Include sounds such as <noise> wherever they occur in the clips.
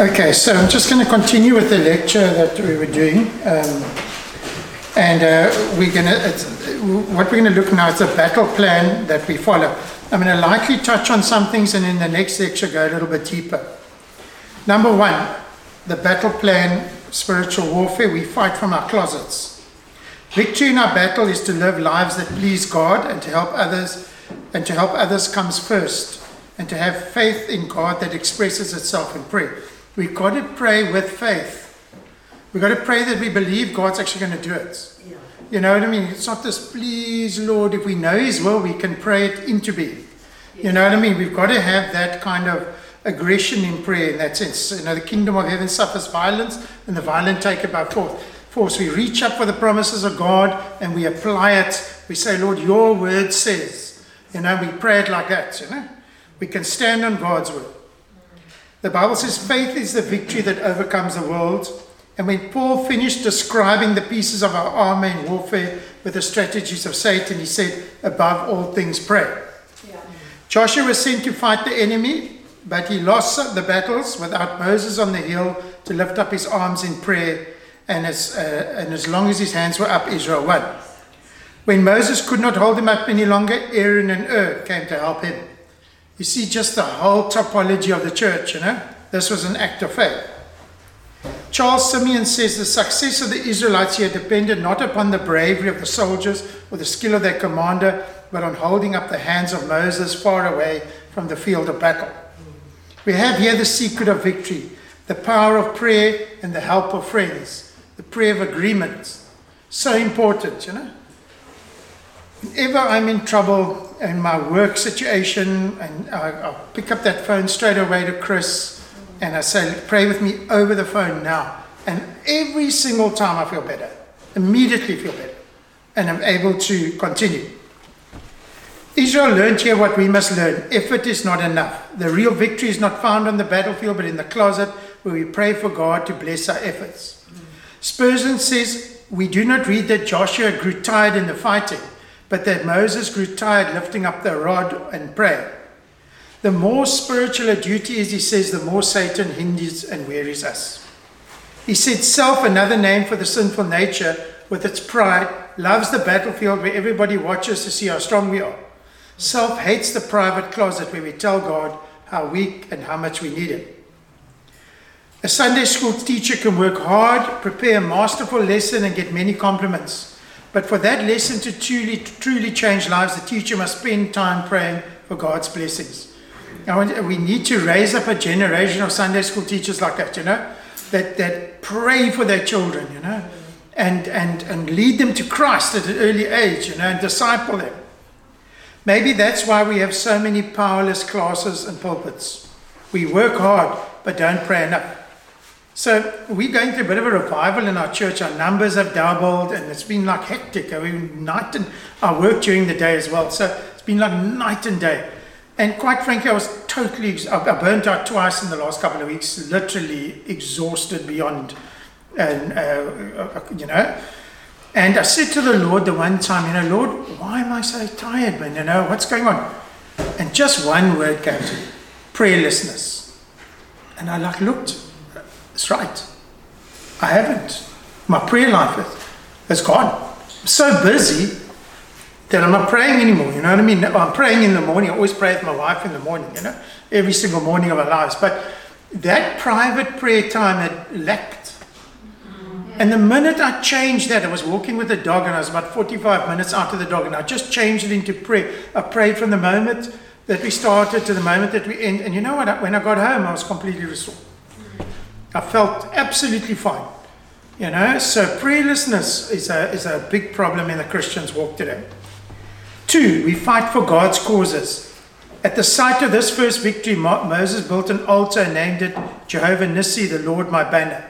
Okay, so I'm just going to continue with the lecture that we were doing. Um, and uh, we're going to, what we're going to look now is the battle plan that we follow. I'm going to lightly touch on some things and in the next lecture go a little bit deeper. Number one, the battle plan, spiritual warfare, we fight from our closets. Victory in our battle is to live lives that please God and to help others, and to help others comes first, and to have faith in God that expresses itself in prayer. We've got to pray with faith. We've got to pray that we believe God's actually going to do it. Yeah. You know what I mean? It's not this, please, Lord, if we know His will, we can pray it into being. You know what I mean? We've got to have that kind of aggression in prayer in that sense. You know, the kingdom of heaven suffers violence, and the violent take it by force. Force. We reach up for the promises of God and we apply it. We say, Lord, your word says. You know, we pray it like that, you know. We can stand on God's word. The Bible says faith is the victory that overcomes the world. And when Paul finished describing the pieces of our armor in warfare with the strategies of Satan, he said, above all things, pray. Yeah. Joshua was sent to fight the enemy, but he lost the battles without Moses on the hill to lift up his arms in prayer. And as, uh, and as long as his hands were up, Israel won. When Moses could not hold him up any longer, Aaron and Hur came to help him. You see just the whole typology of the church, you know? This was an act of faith. Charles Simeon says the success of the Israelites here depended not upon the bravery of the soldiers or the skill of their commander, but on holding up the hands of Moses far away from the field of battle. We have here the secret of victory, the power of prayer and the help of friends, the prayer of agreement. So important, you know? Whenever I'm in trouble in my work situation, and I, I'll pick up that phone straight away to Chris and I say, Pray with me over the phone now. And every single time I feel better, immediately feel better, and I'm able to continue. Israel learned here what we must learn. Effort is not enough. The real victory is not found on the battlefield, but in the closet where we pray for God to bless our efforts. Spurgeon says, We do not read that Joshua grew tired in the fighting, but that Moses grew tired lifting up the rod and praying. The more spiritual a duty is, he says, the more Satan hinders and wearies us. He said, Self, another name for the sinful nature, with its pride, loves the battlefield where everybody watches to see how strong we are. Self hates the private closet where we tell God how weak and how much we need Him. A Sunday school teacher can work hard, prepare a masterful lesson, and get many compliments. But for that lesson to truly, truly change lives, the teacher must spend time praying for God's blessings. Now, we need to raise up a generation of Sunday school teachers like that, you know, that, that pray for their children, you know, and, and, and lead them to Christ at an early age, you know, and disciple them. Maybe that's why we have so many powerless classes and pulpits. We work hard, but don't pray enough. So we're going through a bit of a revival in our church. Our numbers have doubled, and it's been like hectic. I mean, night and work during the day as well, so it's been like night and day. And quite frankly, I was totally, I burnt out twice in the last couple of weeks, literally exhausted beyond, and uh, you know. And I said to the Lord the one time, you know, Lord, why am I so tired, man? You know, what's going on? And just one word came to me, prayerlessness. And I like looked, it's right. I haven't. My prayer life is, is gone. I'm so busy that I'm not praying anymore. You know what I mean? I'm praying in the morning. I always pray with my wife in the morning, you know, every single morning of our lives. But that private prayer time had lacked. And the minute I changed that, I was walking with the dog and I was about 45 minutes after the dog and I just changed it into prayer. I prayed from the moment that we started to the moment that we end. And you know what? When I got home, I was completely restored. I felt absolutely fine. You know, so prayerlessness is a, is a big problem in the Christian's walk today. Two, we fight for God's causes. At the site of this first victory, Moses built an altar and named it Jehovah Nissi, the Lord my banner.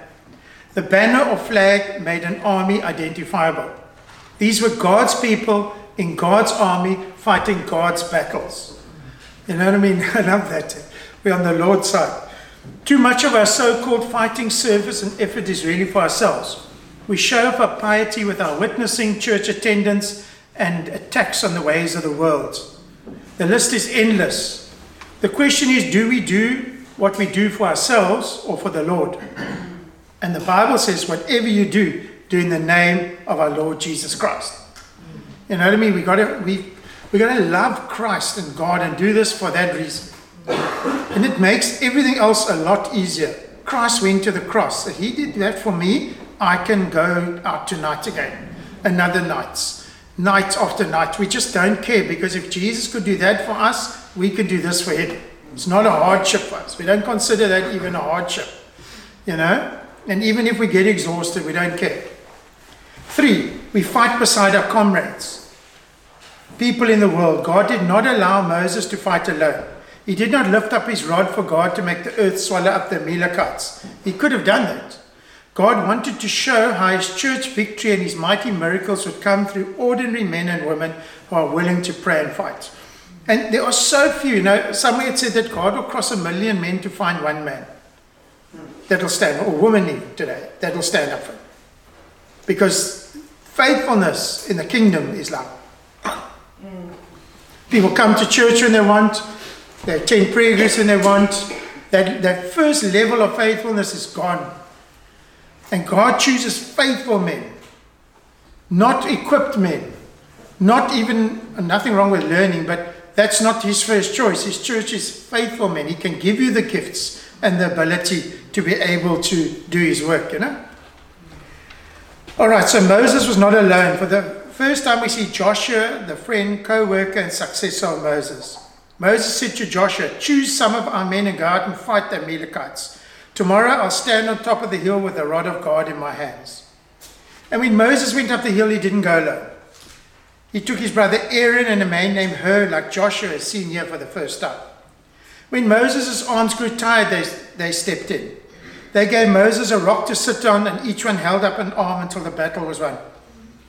The banner or flag made an army identifiable. These were God's people in God's army fighting God's battles. You know what I mean? <laughs> I love that. We're on the Lord's side. Too much of our so called fighting service and effort is really for ourselves. We show our piety with our witnessing, church attendance, and attacks on the ways of the world. The list is endless. The question is do we do what we do for ourselves or for the Lord. And the Bible says, whatever you do, do in the name of our Lord Jesus Christ. You know what I mean? We got to we we got to love Christ and God and do this for that reason. And it makes everything else a lot easier. Christ went to the cross. He did that for me. I can go out tonight again. Another nights. Night after night. We just don't care because if Jesus could do that for us, we can do this for him. It's not a hardship for us. We don't consider that even a hardship. You know? And even if we get exhausted, we don't care. Three, we fight beside our comrades. People in the world, God did not allow Moses to fight alone. He did not lift up his rod for God to make the earth swallow up the Amalekites. He could have done that. God wanted to show how his church victory and his mighty miracles would come through ordinary men and women who are willing to pray and fight. And there are so few, you know, somewhere it said that God will cross a million men to find one man that'll stand, or woman even today, that'll stand up for him. Because faithfulness in the kingdom is love. Mm. People come to church when they want, they prayer groups when they want. That, that first level of faithfulness is gone. And God chooses faithful men, not equipped men, not even, nothing wrong with learning, but that's not his first choice. His church is faithful men. He can give you the gifts and the ability to be able to do his work, you know? All right, so Moses was not alone. For the first time, we see Joshua, the friend, co worker, and successor of Moses. Moses said to Joshua, Choose some of our men and go out and fight the Amalekites. Tomorrow I'll stand on top of the hill with the rod of God in my hands. And when Moses went up the hill, he didn't go alone. He took his brother Aaron and a man named Hur, like Joshua has seen for the first time. When Moses' arms grew tired, they, they stepped in. They gave Moses a rock to sit on, and each one held up an arm until the battle was won.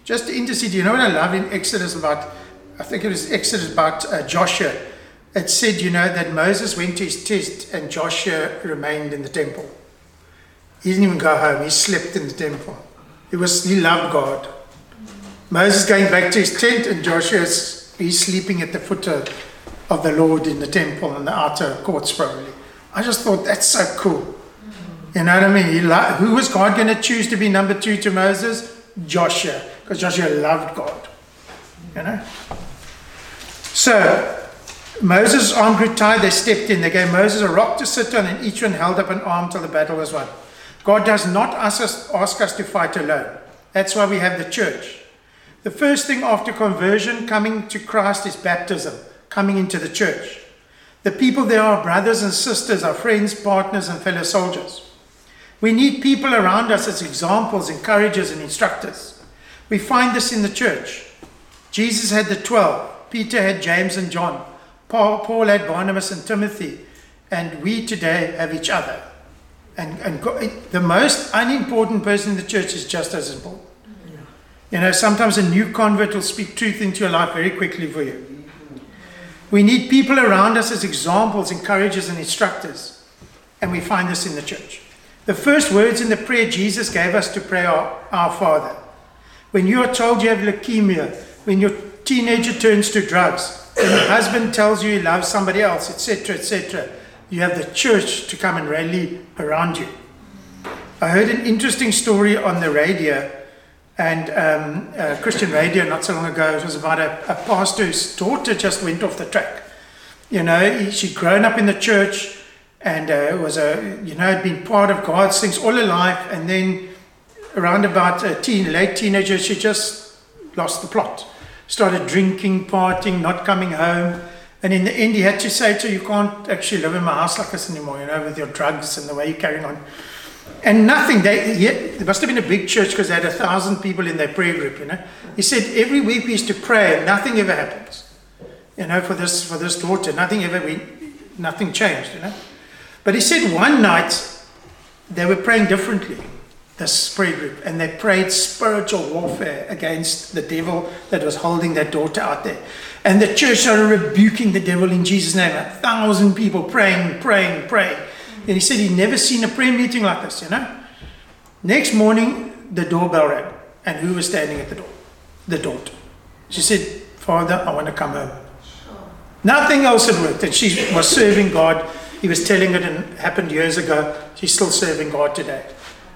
Just to intercede, you know what I love in Exodus about, I think it was Exodus about uh, Joshua. It said, you know, that Moses went to his test and Joshua remained in the temple. He didn't even go home, he slept in the temple. He, was, he loved God. Moses going back to his tent, and Joshua's he's sleeping at the foot of, of the Lord in the temple in the outer courts, probably. I just thought that's so cool. You know what I mean? Lo- who was God going to choose to be number two to Moses? Joshua, because Joshua loved God. You know? So, Moses' arm grew tired, they stepped in. They gave Moses a rock to sit on, and each one held up an arm till the battle was won. God does not ask us, ask us to fight alone. That's why we have the church. The first thing after conversion, coming to Christ, is baptism, coming into the church. The people there are brothers and sisters, our friends, partners, and fellow soldiers. We need people around us as examples, encouragers, and instructors. We find this in the church. Jesus had the 12, Peter had James and John, Paul, Paul had Barnabas and Timothy, and we today have each other. And, and the most unimportant person in the church is just as important. You know, sometimes a new convert will speak truth into your life very quickly for you. We need people around us as examples, encouragers, and instructors. And we find this in the church. The first words in the prayer Jesus gave us to pray are Our Father. When you are told you have leukemia, when your teenager turns to drugs, your husband tells you he loves somebody else, etc., etc., you have the church to come and rally around you. I heard an interesting story on the radio and um, uh, Christian radio not so long ago. It was about a, a pastor whose daughter just went off the track. You know, she'd grown up in the church and uh, was a you know had been part of God's things all her life, and then around about a teen, late teenager, she just lost the plot. Started drinking, partying, not coming home. And in the end, he had to say to her, You can't actually live in my house like this anymore, you know, with your drugs and the way you're carrying on. And nothing, they, he, it must have been a big church because they had a thousand people in their prayer group, you know. He said every week we used to pray and nothing ever happens, you know, for this, for this daughter. Nothing ever, we, nothing changed, you know. But he said one night they were praying differently, this prayer group, and they prayed spiritual warfare against the devil that was holding their daughter out there. And the church started rebuking the devil in Jesus' name. A thousand people praying, praying, praying. And he said he'd never seen a prayer meeting like this, you know. Next morning, the doorbell rang. And who was standing at the door? The daughter. She said, Father, I want to come home. Nothing else had worked. And she was serving God He was telling it and happened years ago. She's still serving God today.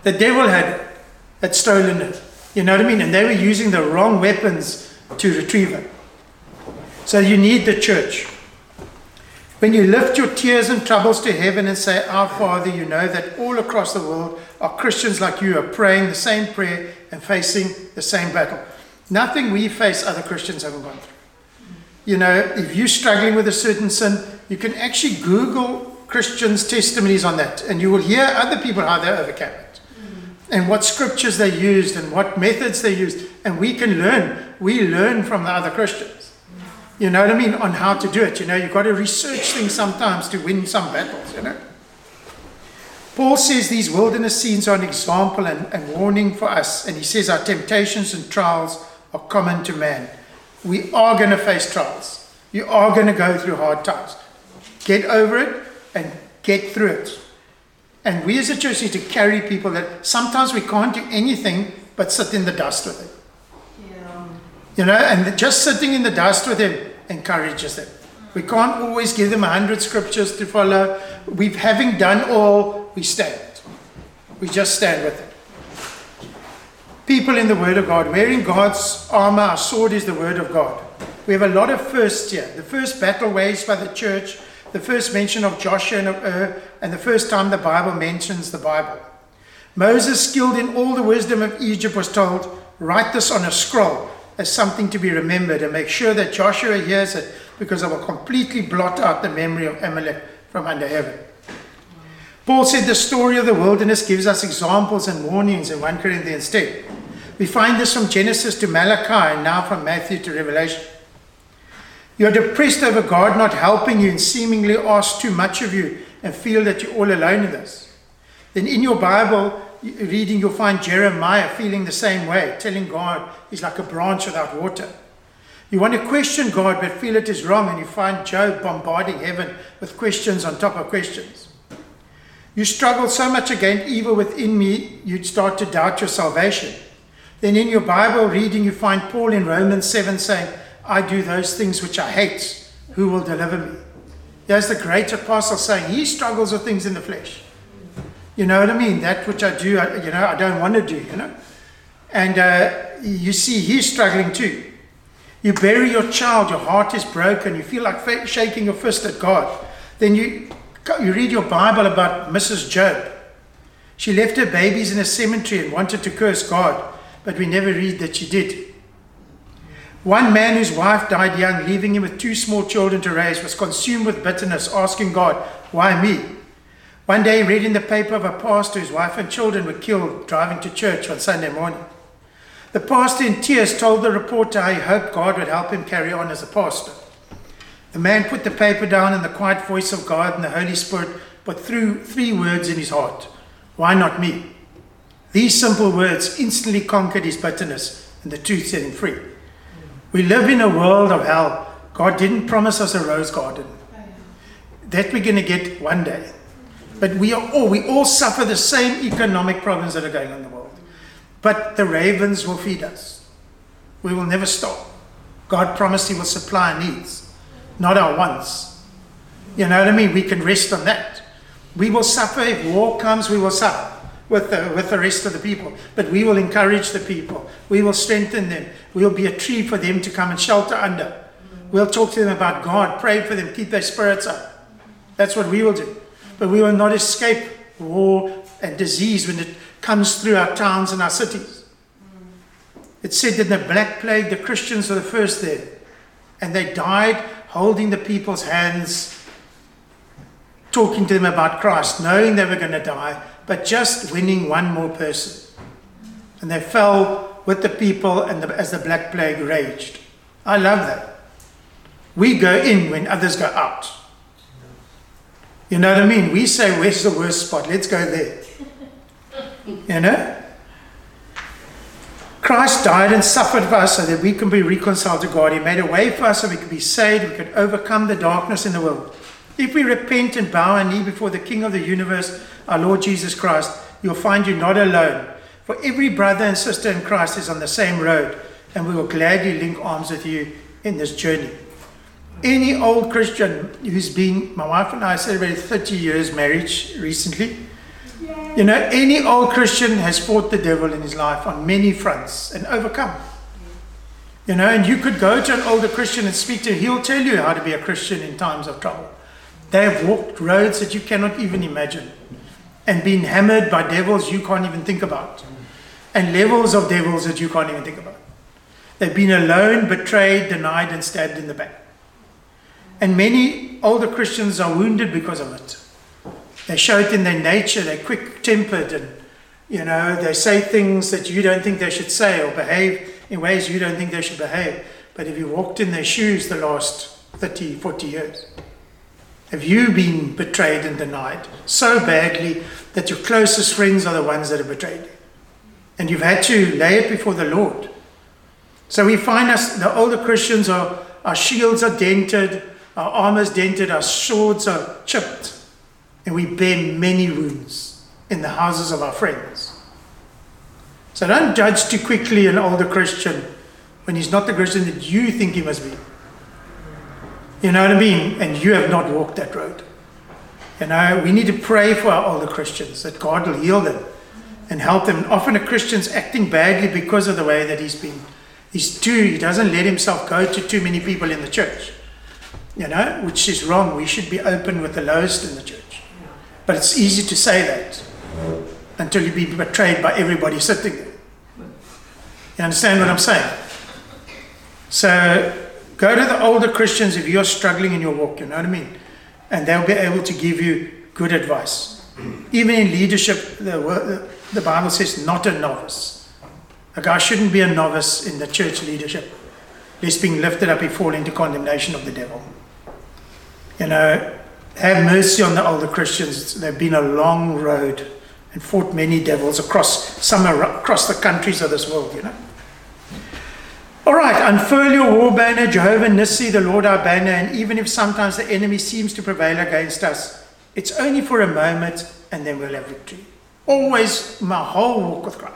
The devil had, had stolen it. You know what I mean? And they were using the wrong weapons to retrieve it. So you need the church. When you lift your tears and troubles to heaven and say, Our Father, you know that all across the world are Christians like you are praying the same prayer and facing the same battle. Nothing we face other Christians haven't gone through. You know, if you're struggling with a certain sin, you can actually Google Christians' testimonies on that, and you will hear other people how they overcame and what scriptures they used, and what methods they used, and we can learn. We learn from the other Christians. You know what I mean? On how to do it. You know, you've got to research things sometimes to win some battles, you know. Paul says these wilderness scenes are an example and, and warning for us, and he says our temptations and trials are common to man. We are going to face trials. You are going to go through hard times. Get over it and get through it. And we as a church need to carry people that sometimes we can't do anything but sit in the dust with them. Yeah. You know, and just sitting in the dust with them encourages them. We can't always give them a hundred scriptures to follow. We having done all, we stand. We just stand with them. People in the Word of God, wearing God's armor, our sword is the Word of God. We have a lot of firsts here. The first battle waged by the church the first mention of Joshua and Hur, and the first time the Bible mentions the Bible. Moses, skilled in all the wisdom of Egypt, was told, Write this on a scroll as something to be remembered and make sure that Joshua hears it because I will completely blot out the memory of Amalek from under heaven. Paul said the story of the wilderness gives us examples and warnings in 1 Corinthians 10. We find this from Genesis to Malachi and now from Matthew to Revelation. You're depressed over God not helping you and seemingly ask too much of you and feel that you're all alone in this. Then in your Bible reading, you'll find Jeremiah feeling the same way, telling God he's like a branch without water. You want to question God but feel it is wrong, and you find Job bombarding heaven with questions on top of questions. You struggle so much against evil within me, you'd start to doubt your salvation. Then in your Bible reading, you find Paul in Romans 7 saying, I do those things which I hate. Who will deliver me? There's the great apostle saying he struggles with things in the flesh. You know what I mean? That which I do, I, you know, I don't want to do, you know. And uh, you see, he's struggling too. You bury your child, your heart is broken, you feel like shaking your fist at God. Then you, you read your Bible about Mrs. Job. She left her babies in a cemetery and wanted to curse God, but we never read that she did. One man whose wife died young, leaving him with two small children to raise, was consumed with bitterness, asking God, Why me? One day he read in the paper of a pastor whose wife and children were killed driving to church on Sunday morning. The pastor, in tears, told the reporter how he hoped God would help him carry on as a pastor. The man put the paper down, and the quiet voice of God and the Holy Spirit put through three words in his heart Why not me? These simple words instantly conquered his bitterness, and the truth set him free. We live in a world of hell. God didn't promise us a rose garden. That we're going to get one day. But we are all, we all suffer the same economic problems that are going on in the world. But the ravens will feed us. We will never stop. God promised He will supply our needs, not our wants. You know what I mean? We can rest on that. We will suffer. If war comes, we will suffer with the, with the rest of the people. But we will encourage the people. We will strengthen them. We'll be a tree for them to come and shelter under. We'll talk to them about God, pray for them, keep their spirits up. That's what we will do. But we will not escape war and disease when it comes through our towns and our cities. It said that in the Black Plague, the Christians were the first there. And they died holding the people's hands, talking to them about Christ, knowing they were going to die, but just winning one more person. And they fell with the people and the, as the Black Plague raged. I love that. We go in when others go out. You know what I mean? We say, Where's the worst spot? Let's go there. <laughs> You know? Christ died and suffered for us so that we can be reconciled to God. He made a way for us so we could be saved, we could overcome the darkness in the world. If we repent and bow our knee before the King of the universe, our Lord Jesus Christ, you'll find you're not alone. For every brother and sister in Christ is on the same road, and we will gladly link arms with you in this journey. Any old Christian who's been, my wife and I celebrated 30 years marriage recently. You know, any old Christian has fought the devil in his life on many fronts and overcome. You know, and you could go to an older Christian and speak to him, he'll tell you how to be a Christian in times of trouble. They have walked roads that you cannot even imagine and been hammered by devils you can't even think about and levels of devils that you can't even think about. They've been alone, betrayed, denied, and stabbed in the back. And many older Christians are wounded because of it. They show it in their nature, they're quick tempered, and you know, they say things that you don't think they should say or behave in ways you don't think they should behave. But if you walked in their shoes the last 30, 40 years, have you been betrayed and denied so badly that your closest friends are the ones that have betrayed you? And you've had to lay it before the Lord. So we find us, the older Christians, are, our shields are dented, our armor's dented, our swords are chipped, and we bear many wounds in the houses of our friends. So don't judge too quickly an older Christian when he's not the Christian that you think he must be. You know what I mean? And you have not walked that road. You know, we need to pray for our older Christians that God will heal them and help them. Often a Christian's acting badly because of the way that he's been. He's too, he doesn't let himself go to too many people in the church. You know, which is wrong. We should be open with the lowest in the church. But it's easy to say that until you be betrayed by everybody sitting there. You understand what I'm saying? So go to the older Christians if you're struggling in your walk, you know what I mean? And they'll be able to give you good advice. Even in leadership, the, the Bible says not a novice. A guy shouldn't be a novice in the church leadership, lest being lifted up he fall into condemnation of the devil. You know, have mercy on the older Christians. They've been a long road and fought many devils across some across the countries of this world, you know. All right, unfurl your war banner, Jehovah Nissi, the Lord our banner, and even if sometimes the enemy seems to prevail against us, it's only for a moment and then we'll have victory. Always my whole walk with Christ.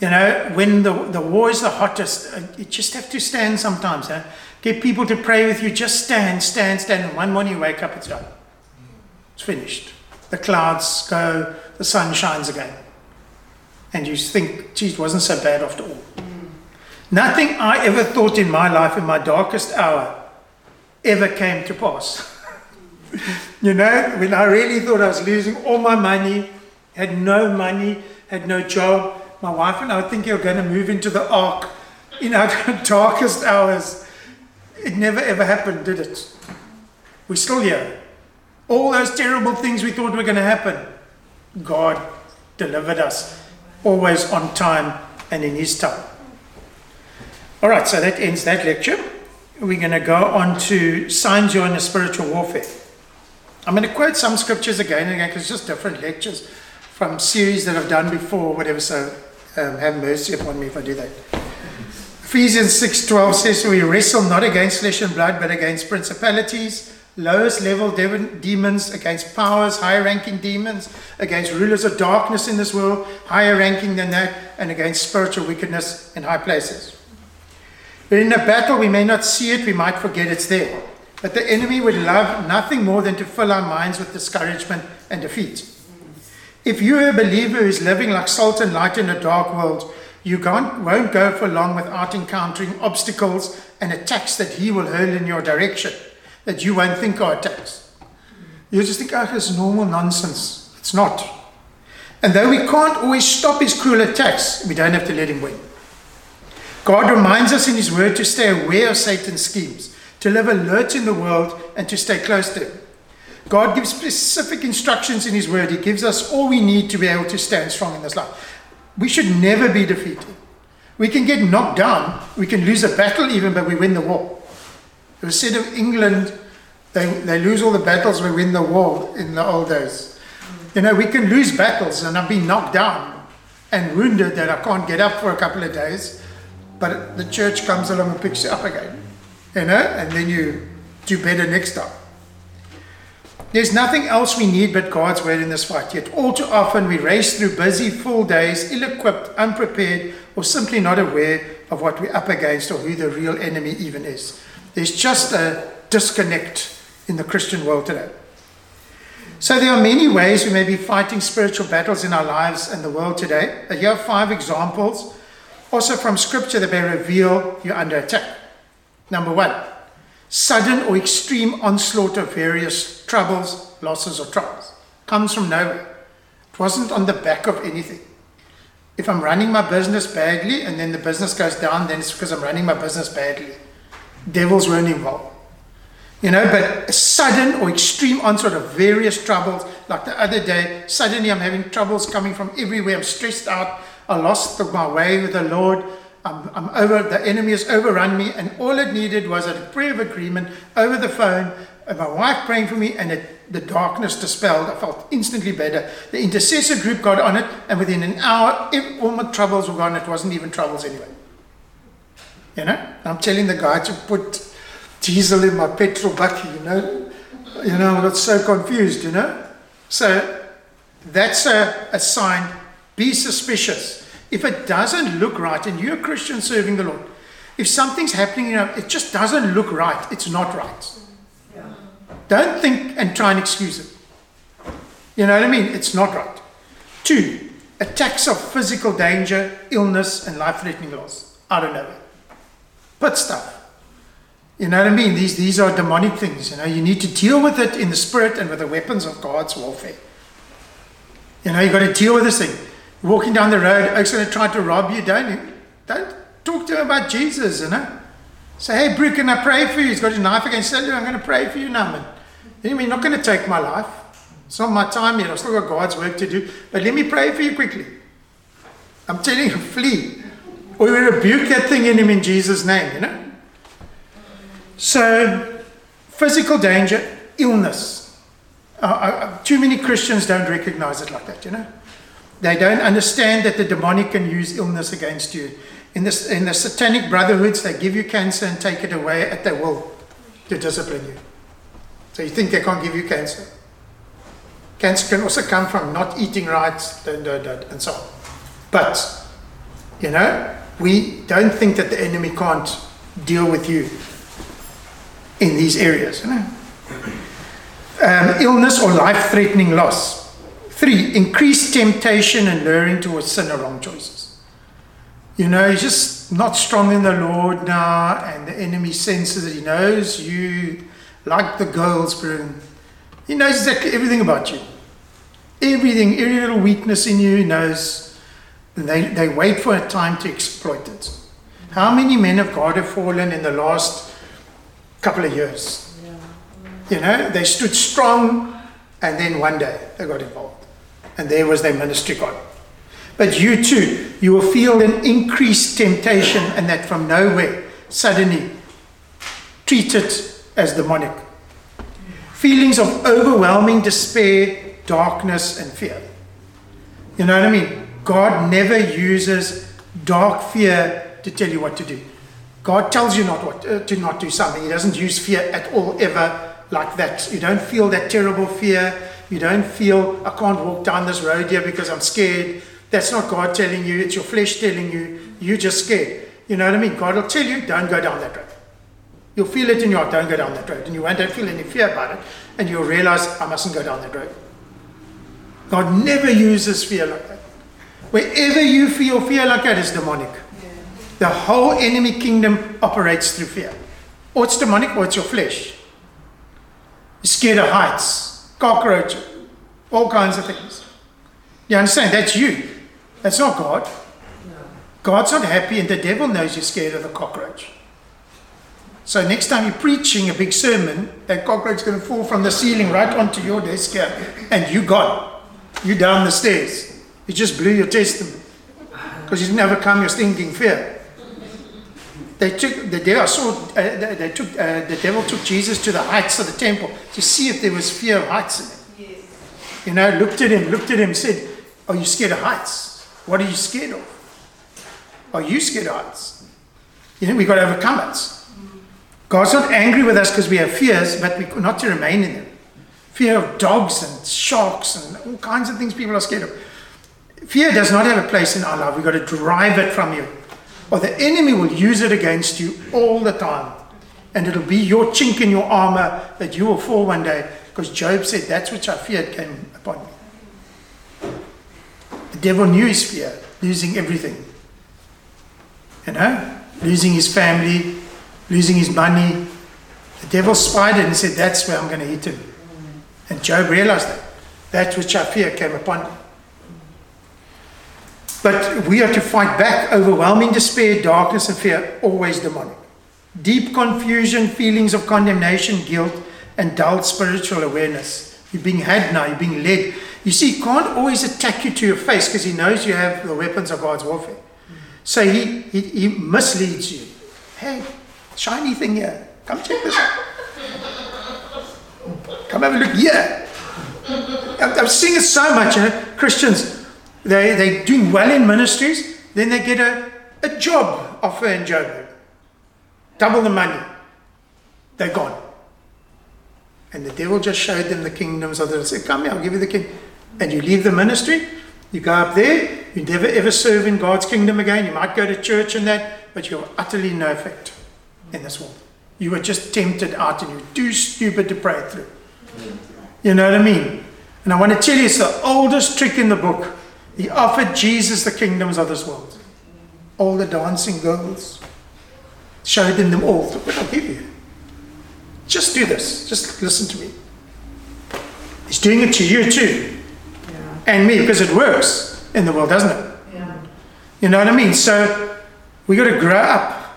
You know, when the, the war is the hottest, uh, you just have to stand sometimes. Huh? Get people to pray with you. Just stand, stand, stand. And one morning you wake up, it's done. It's finished. The clouds go, the sun shines again. And you think, geez, it wasn't so bad after all. Nothing I ever thought in my life, in my darkest hour, ever came to pass. <laughs> you know, when I really thought I was losing all my money, had no money, had no job, my wife and I were thinking we are going to move into the ark in our <laughs> darkest hours. It never ever happened, did it? We're still here. All those terrible things we thought were going to happen, God delivered us, always on time and in His time. All right, so that ends that lecture. We're going to go on to signs you're in a spiritual warfare. I'm going to quote some scriptures again and again because it's just different lectures from series that I've done before, whatever. So um, have mercy upon me if I do that. Ephesians 6:12 says, "We wrestle not against flesh and blood, but against principalities, lowest level demons, against powers, higher ranking demons, against rulers of darkness in this world, higher ranking than that, and against spiritual wickedness in high places." But in a battle, we may not see it, we might forget it's there. But the enemy would love nothing more than to fill our minds with discouragement and defeat. If you're a believer who's living like salt and light in a dark world, you won't go for long without encountering obstacles and attacks that he will hurl in your direction that you won't think are attacks. You just think, oh, it's normal nonsense. It's not. And though we can't always stop his cruel attacks, we don't have to let him win. God reminds us in His Word to stay aware of Satan's schemes, to live alert in the world, and to stay close to Him. God gives specific instructions in His Word. He gives us all we need to be able to stand strong in this life. We should never be defeated. We can get knocked down, we can lose a battle even, but we win the war. It was said of England, they, they lose all the battles, we win the war in the old days. You know, we can lose battles, and I've been knocked down and wounded that I can't get up for a couple of days but the church comes along and picks you up again, you know, and then you do better next time. There's nothing else we need but God's word in this fight. Yet all too often we race through busy, full days, ill equipped, unprepared, or simply not aware of what we're up against or who the real enemy even is. There's just a disconnect in the Christian world today. So there are many ways we may be fighting spiritual battles in our lives and the world today. Here are five examples, also from scripture that may reveal you're under attack. Number one, sudden or extreme onslaught of various troubles, losses, or troubles. Comes from nowhere. It wasn't on the back of anything. If I'm running my business badly and then the business goes down, then it's because I'm running my business badly. Devils weren't involved. You know, but sudden or extreme onslaught of various troubles, like the other day, suddenly I'm having troubles coming from everywhere. I'm stressed out. I lost my way with the Lord. I'm, I'm over, the enemy has overrun me, and all it needed was a prayer of agreement over the phone, and my wife praying for me, and it, the darkness dispelled. I felt instantly better. The intercessor group got on it, and within an hour, all my troubles were gone. It wasn't even troubles anyway. You know, I'm telling the guy to put diesel in my petrol bucket, you know. You know, I got so confused, you know. So that's a, a sign. Be suspicious. If it doesn't look right, and you're a Christian serving the Lord, if something's happening, you know, it just doesn't look right, it's not right. Yeah. Don't think and try and excuse it. You know what I mean? It's not right. Two, attacks of physical danger, illness, and life threatening loss out of nowhere. Put stuff. You know what I mean? These, these are demonic things. You know, you need to deal with it in the spirit and with the weapons of God's warfare. You know, you've got to deal with this thing. Walking down the road, oak's going to try to rob you. Don't, don't talk to him about Jesus, you know. Say, hey, Brooke, can I pray for you? He's got his knife against you. I'm going to pray for you now, man. You're not going to take my life. It's not my time yet. I've still got God's work to do. But let me pray for you quickly. I'm telling you, flee. Or we rebuke that thing in him in Jesus' name, you know. So, physical danger, illness. Uh, uh, too many Christians don't recognize it like that, you know. They don't understand that the demonic can use illness against you. In, in the satanic brotherhoods, they give you cancer and take it away at their will to discipline you. So you think they can't give you cancer. Cancer can also come from not eating right and so on. But, you know, we don't think that the enemy can't deal with you in these areas. You know? um, illness or life threatening loss. Three, increased temptation and luring towards sin or wrong choices. You know, you're just not strong in the Lord now, and the enemy senses that he knows you like the girls. He knows exactly everything about you. Everything, every little weakness in you, he knows. And they, they wait for a time to exploit it. How many men of God have fallen in the last couple of years. You know, they stood strong, and then one day they got involved. And there was their ministry gone. But you too, you will feel an increased temptation, and that from nowhere, suddenly, treat it as demonic. Feelings of overwhelming despair, darkness, and fear. You know what I mean? God never uses dark fear to tell you what to do. God tells you not what, uh, to not do something. He doesn't use fear at all, ever like that. You don't feel that terrible fear. You don't feel, I can't walk down this road here because I'm scared. That's not God telling you, it's your flesh telling you, you're just scared. You know what I mean? God will tell you, don't go down that road. You'll feel it in your heart, don't go down that road. And you won't feel any fear about it. And you'll realize, I mustn't go down that road. God never uses fear like that. Wherever you feel fear like that is demonic. The whole enemy kingdom operates through fear. Or it's demonic or it's your flesh. You're scared of heights, cockroaches, all kinds of things. You understand? That's you. That's not God. God's not happy, and the devil knows you're scared of the cockroach. So next time you're preaching a big sermon, that cockroach is going to fall from the ceiling right onto your desk here, and you gone. You down the stairs. You just blew your testament because you didn't overcome your stinking fear. They took the devil. Saw, uh, they, they took uh, the devil took Jesus to the heights of the temple to see if there was fear of heights in it. Yes. You know, looked at him, looked at him, said, "Are you scared of heights? What are you scared of? Are you scared of heights? You know, we got to overcome it. God's not angry with us because we have fears, but we not to remain in them. Fear of dogs and sharks and all kinds of things people are scared of. Fear does not have a place in our life. We've got to drive it from you or the enemy will use it against you all the time. And it'll be your chink in your armor that you will fall one day. Because Job said, That's which I feared came upon me. The devil knew his fear, losing everything. You know, losing his family, losing his money. The devil spied it and said, That's where I'm going to hit him. And Job realized that. That which I fear came upon me. But we are to fight back overwhelming despair, darkness, and fear, always demonic. Deep confusion, feelings of condemnation, guilt, and dull spiritual awareness. You're being had now, you're being led. You see, he can't always attack you to your face because he knows you have the weapons of God's warfare. So he, he, he misleads you. Hey, shiny thing here. Come check this out. Come have a look here. I'm, I'm seeing it so much, you know. Christians, they, they're doing well in ministries, then they get a, a job offer in Joburg. Double the money. They're gone. And the devil just showed them the kingdoms of the said, Come here, I'll give you the king. And you leave the ministry, you go up there, you never ever serve in God's kingdom again. You might go to church and that, but you're utterly no effect in this world. You were just tempted out and you're too stupid to pray through. You know what I mean? And I want to tell you, it's the oldest trick in the book. He offered Jesus the kingdoms of this world. All the dancing girls. Showed them them all. What I'll give you. Just do this. Just listen to me. He's doing it to you too. Yeah. And me, because it works in the world, doesn't it? Yeah. You know what I mean? So we got to grow up.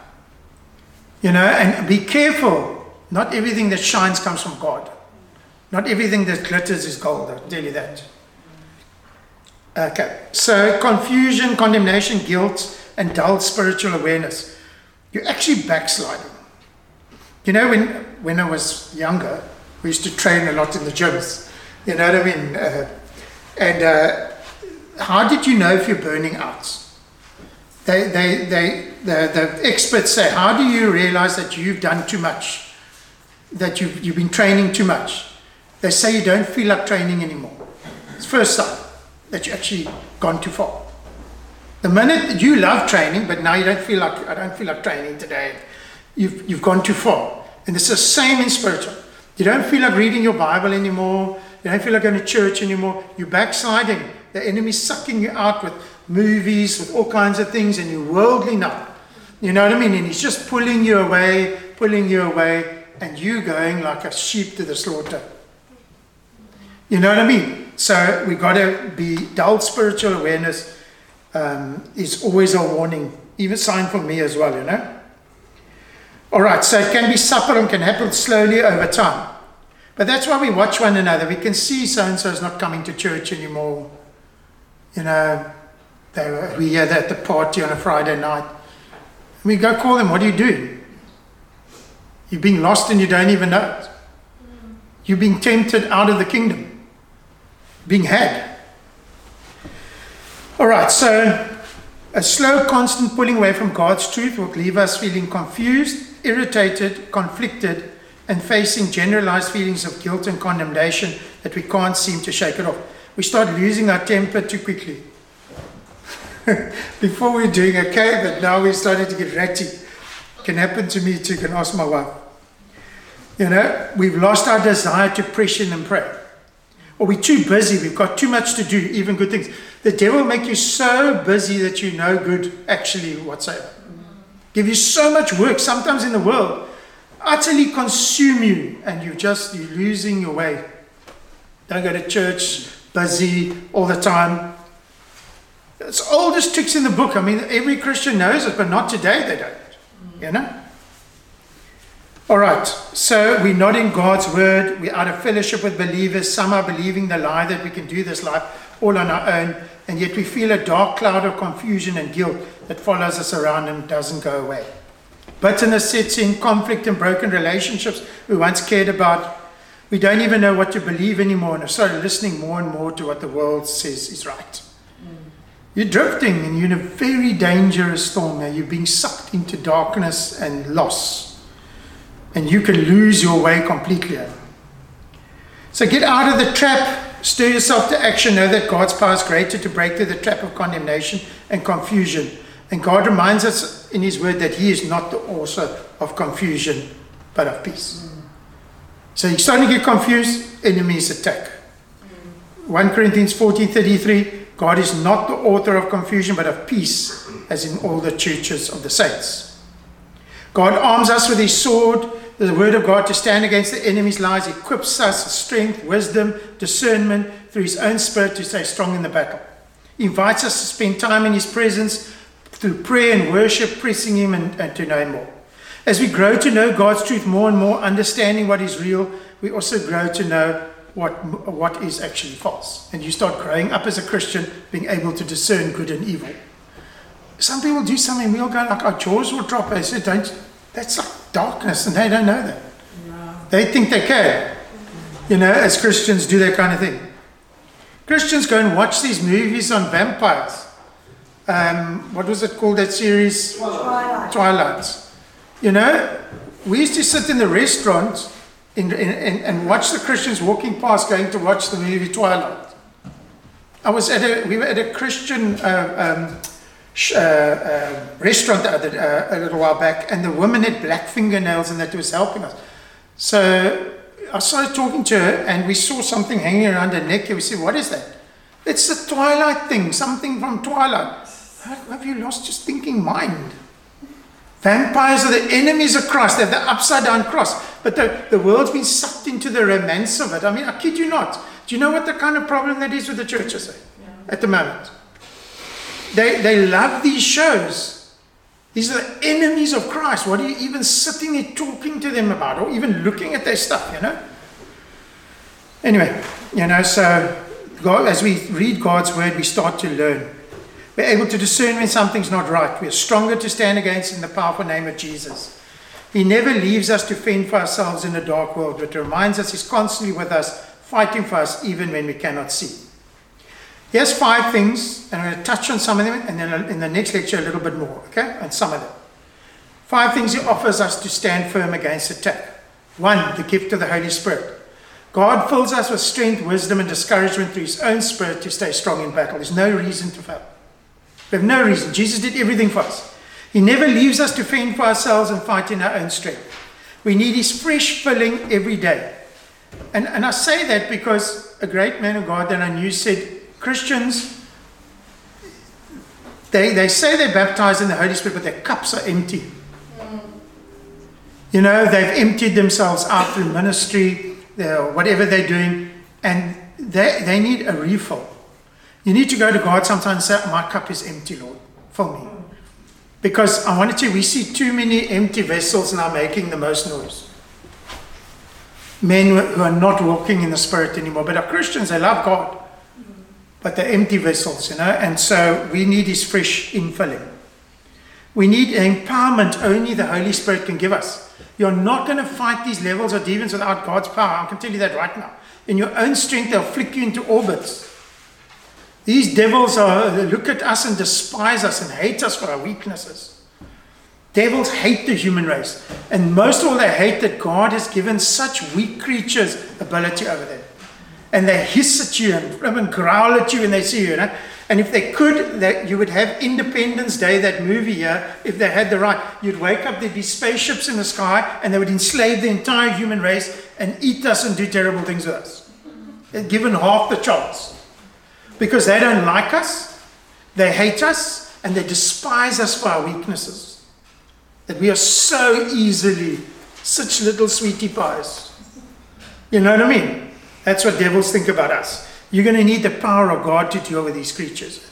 You know, and be careful. Not everything that shines comes from God. Not everything that glitters is gold, I'll tell you that. Okay, so confusion, condemnation, guilt, and dull spiritual awareness. You're actually backsliding. You know, when, when I was younger, we used to train a lot in the gyms. You know what I mean? Uh, and uh, how did you know if you're burning out? They, they, they, the, the experts say, how do you realize that you've done too much? That you've, you've been training too much? They say you don't feel like training anymore. It's first sign that you actually gone too far. The minute you love training, but now you don't feel like I don't feel like training today, you've you've gone too far. And it's the same in spiritual. You don't feel like reading your Bible anymore. You don't feel like going to church anymore. You're backsliding. The enemy's sucking you out with movies, with all kinds of things, and you're worldly now. You know what I mean? And he's just pulling you away, pulling you away, and you going like a sheep to the slaughter. You know what I mean? So we've got to be dull spiritual awareness um, is always a warning, even sign for me as well. You know. All right, so it can be subtle and can happen slowly over time, but that's why we watch one another. We can see so and so is not coming to church anymore. You know, they were, we hear that at the party on a Friday night. We go call them. What do you do? You're being lost and you don't even know it. You're being tempted out of the kingdom being had. All right, so a slow, constant pulling away from God's truth will leave us feeling confused, irritated, conflicted, and facing generalized feelings of guilt and condemnation that we can't seem to shake it off. We start losing our temper too quickly. <laughs> Before we we're doing okay, but now we're starting to get ratty. Can happen to me too, can ask my wife. You know, we've lost our desire to press in and pray or we're too busy, we've got too much to do, even good things. The devil will make you so busy that you know good actually whatsoever. Give you so much work, sometimes in the world, utterly consume you, and you just you're losing your way. Don't go to church, busy all the time. It's all oldest tricks in the book. I mean, every Christian knows it, but not today they don't. You know? All right, so we're not in God's word. We're out of fellowship with believers. Some are believing the lie that we can do this life all on our own, and yet we feel a dark cloud of confusion and guilt that follows us around and doesn't go away. Bitterness sets in, conflict and broken relationships we once cared about. We don't even know what to believe anymore and are started listening more and more to what the world says is right. Mm. You're drifting and you're in a very dangerous storm now. You're being sucked into darkness and loss and you can lose your way completely. So get out of the trap, stir yourself to action, know that God's power is greater to break through the trap of condemnation and confusion. And God reminds us in His Word that He is not the author of confusion but of peace. So you're starting to get confused, enemies attack. 1 Corinthians 14:33 God is not the author of confusion but of peace as in all the churches of the saints. God arms us with his sword, the word of God to stand against the enemy's lies, equips us with strength, wisdom, discernment through his own spirit to stay strong in the battle. He invites us to spend time in his presence through prayer and worship, pressing him and, and to know him more. As we grow to know God's truth more and more, understanding what is real, we also grow to know what, what is actually false. And you start growing up as a Christian, being able to discern good and evil. Some people do something, we'll go like our jaws will drop. They say, don't, that's like darkness, and they don't know that. No. They think they can. You know, as Christians do that kind of thing. Christians go and watch these movies on vampires. Um, what was it called, that series? Twilight. Twilight. You know, we used to sit in the restaurant in, in, in, and watch the Christians walking past going to watch the movie Twilight. I was at a, we were at a Christian uh, um, uh, uh, restaurant other, uh, a little while back, and the woman had black fingernails and that was helping us. So I started talking to her, and we saw something hanging around her neck. And we said, What is that? It's the Twilight thing, something from Twilight. Have you lost your thinking mind? Vampires are the enemies of Christ. They're the upside down cross. But the, the world's been sucked into the romance of it. I mean, I kid you not. Do you know what the kind of problem that is with the churches yeah. at the moment? They, they love these shows. These are the enemies of Christ. What are you even sitting there talking to them about or even looking at their stuff, you know? Anyway, you know, so God, as we read God's word, we start to learn. We're able to discern when something's not right. We're stronger to stand against in the powerful name of Jesus. He never leaves us to fend for ourselves in a dark world, but reminds us He's constantly with us, fighting for us even when we cannot see. Here's five things, and I'm going to touch on some of them, and then in the next lecture, a little bit more, okay? And some of them. Five things He offers us to stand firm against attack. One, the gift of the Holy Spirit. God fills us with strength, wisdom, and discouragement through His own Spirit to stay strong in battle. There's no reason to fail. We have no reason. Jesus did everything for us. He never leaves us to fend for ourselves and fight in our own strength. We need His fresh filling every day. And, and I say that because a great man of God that I knew said Christians, they, they say they're baptized in the Holy Spirit, but their cups are empty. You know, they've emptied themselves out through ministry, whatever they're doing, and they, they need a refill. You need to go to God sometimes and say, My cup is empty, Lord. for me. Because I wanted to, we see too many empty vessels now making the most noise. Men who are not walking in the Spirit anymore, but are Christians, they love God. But they're empty vessels, you know, and so we need His fresh infilling. We need empowerment only the Holy Spirit can give us. You're not going to fight these levels of demons without God's power. I can tell you that right now. In your own strength, they'll flick you into orbits. These devils are, look at us and despise us and hate us for our weaknesses. Devils hate the human race. And most of all, they hate that God has given such weak creatures ability over them. And they hiss at you and, and growl at you when they see you. you know? And if they could, that you would have Independence Day, that movie here, if they had the right. You'd wake up, there'd be spaceships in the sky, and they would enslave the entire human race and eat us and do terrible things with us. Given half the chance because they don't like us, they hate us, and they despise us for our weaknesses. That we are so easily such little sweetie pies. You know what I mean? That's what devils think about us. You're going to need the power of God to deal with these creatures.